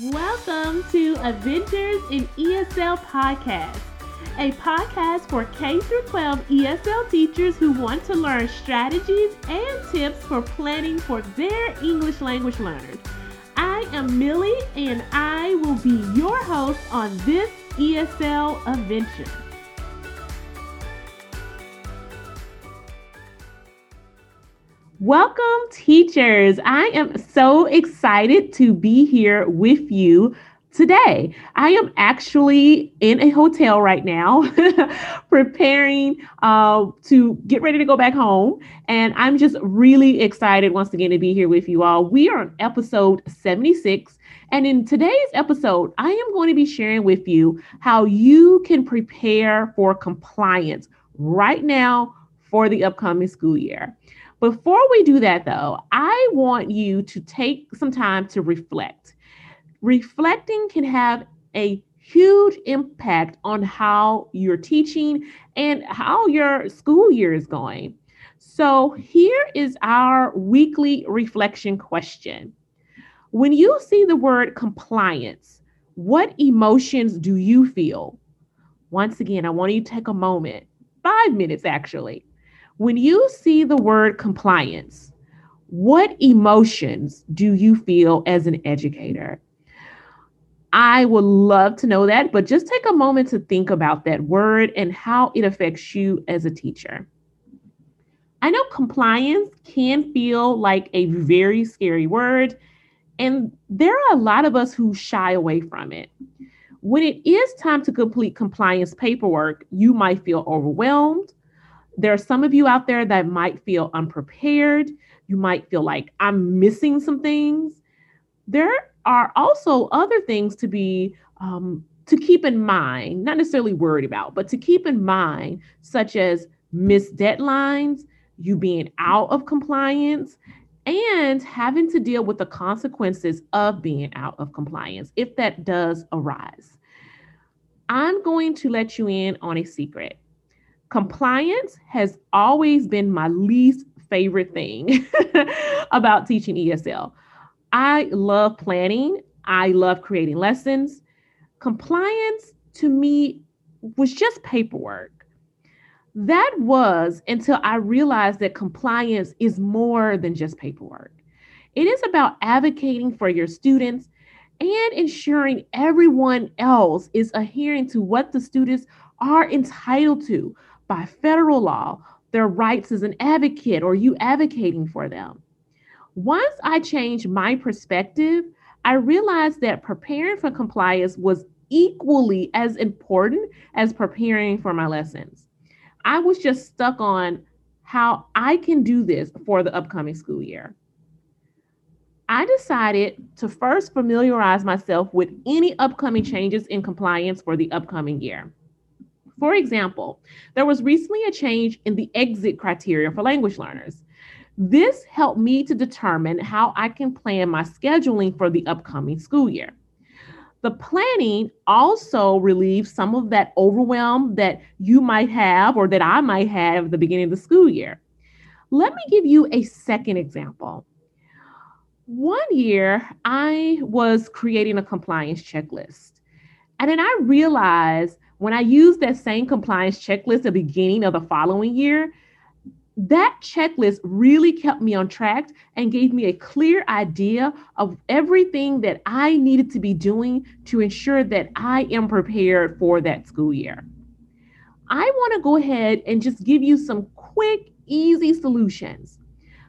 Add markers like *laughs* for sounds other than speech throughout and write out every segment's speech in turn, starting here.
Welcome to Adventures in ESL Podcast, a podcast for K 12 ESL teachers who want to learn strategies and tips for planning for their English language learners. I am Millie and I will be your host on this ESL adventure. Welcome, teachers. I am so excited to be here with you today. I am actually in a hotel right now, *laughs* preparing uh, to get ready to go back home. And I'm just really excited once again to be here with you all. We are on episode 76. And in today's episode, I am going to be sharing with you how you can prepare for compliance right now for the upcoming school year. Before we do that, though, I want you to take some time to reflect. Reflecting can have a huge impact on how you're teaching and how your school year is going. So, here is our weekly reflection question. When you see the word compliance, what emotions do you feel? Once again, I want you to take a moment, five minutes actually, when you see the word compliance, what emotions do you feel as an educator? I would love to know that, but just take a moment to think about that word and how it affects you as a teacher. I know compliance can feel like a very scary word, and there are a lot of us who shy away from it. When it is time to complete compliance paperwork, you might feel overwhelmed there are some of you out there that might feel unprepared. You might feel like I'm missing some things. There are also other things to be um, to keep in mind, not necessarily worried about, but to keep in mind, such as missed deadlines, you being out of compliance, and having to deal with the consequences of being out of compliance if that does arise. I'm going to let you in on a secret. Compliance has always been my least favorite thing *laughs* about teaching ESL. I love planning, I love creating lessons. Compliance to me was just paperwork. That was until I realized that compliance is more than just paperwork. It is about advocating for your students and ensuring everyone else is adhering to what the students are entitled to, by federal law their rights as an advocate or you advocating for them. Once I changed my perspective, I realized that preparing for compliance was equally as important as preparing for my lessons. I was just stuck on how I can do this for the upcoming school year. I decided to first familiarize myself with any upcoming changes in compliance for the upcoming year. For example, there was recently a change in the exit criteria for language learners. This helped me to determine how I can plan my scheduling for the upcoming school year. The planning also relieves some of that overwhelm that you might have or that I might have at the beginning of the school year. Let me give you a second example. One year, I was creating a compliance checklist. And then I realized when I used that same compliance checklist at the beginning of the following year, that checklist really kept me on track and gave me a clear idea of everything that I needed to be doing to ensure that I am prepared for that school year. I want to go ahead and just give you some quick, easy solutions.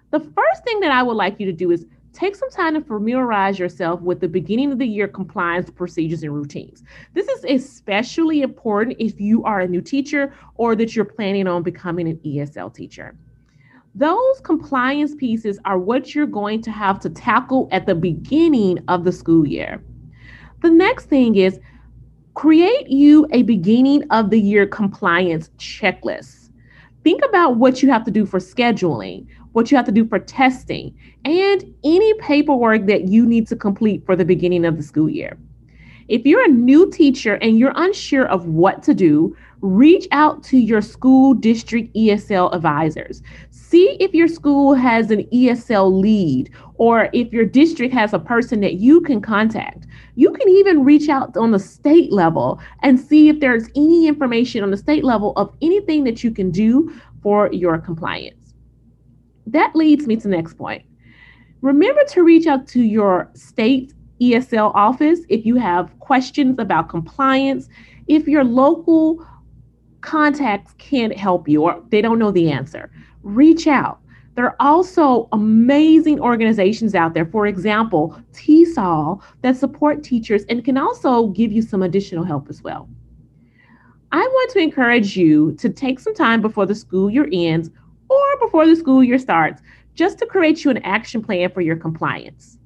The first thing that I would like you to do is take some time to familiarize yourself with the beginning of the year compliance procedures and routines. This is especially important if you are a new teacher or that you're planning on becoming an ESL teacher. Those compliance pieces are what you're going to have to tackle at the beginning of the school year. The next thing is create you a beginning of the year compliance checklist. Think about what you have to do for scheduling, what you have to do for testing, and any paperwork that you need to complete for the beginning of the school year. If you're a new teacher and you're unsure of what to do, reach out to your school district ESL advisors. See if your school has an ESL lead or if your district has a person that you can contact. You can even reach out on the state level and see if there's any information on the state level of anything that you can do for your compliance. That leads me to the next point. Remember to reach out to your state ESL office if you have questions about compliance, if your local contacts can't help you or they don't know the answer. Reach out. There are also amazing organizations out there, for example, TESOL, that support teachers and can also give you some additional help as well. I want to encourage you to take some time before the school year ends or before the school year starts just to create you an action plan for your compliance.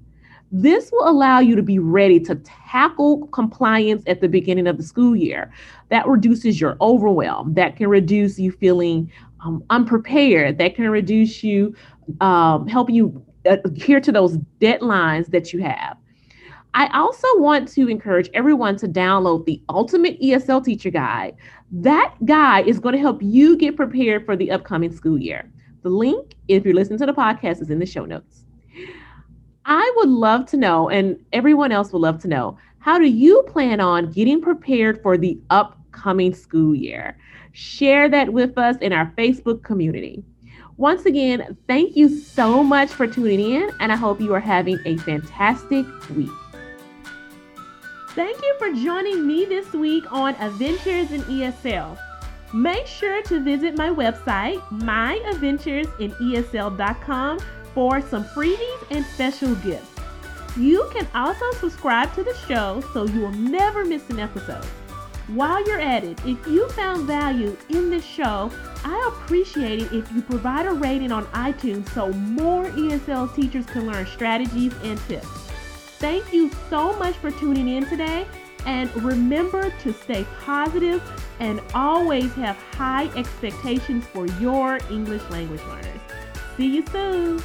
This will allow you to be ready to tackle compliance at the beginning of the school year. That reduces your overwhelm, that can reduce you feeling um, unprepared, that can reduce you, um, helping you adhere to those deadlines that you have. I also want to encourage everyone to download the Ultimate ESL Teacher Guide. That guide is going to help you get prepared for the upcoming school year. The link, if you're listening to the podcast, is in the show notes. I would love to know, and everyone else would love to know, how do you plan on getting prepared for the upcoming school year? Share that with us in our Facebook community. Once again, thank you so much for tuning in, and I hope you are having a fantastic week. Thank you for joining me this week on Adventures in ESL. Make sure to visit my website, myadventuresinesl.com for some freebies and special gifts. You can also subscribe to the show so you will never miss an episode. While you're at it, if you found value in this show, I appreciate it if you provide a rating on iTunes so more ESL teachers can learn strategies and tips. Thank you so much for tuning in today. And remember to stay positive and always have high expectations for your English language learners. See you soon.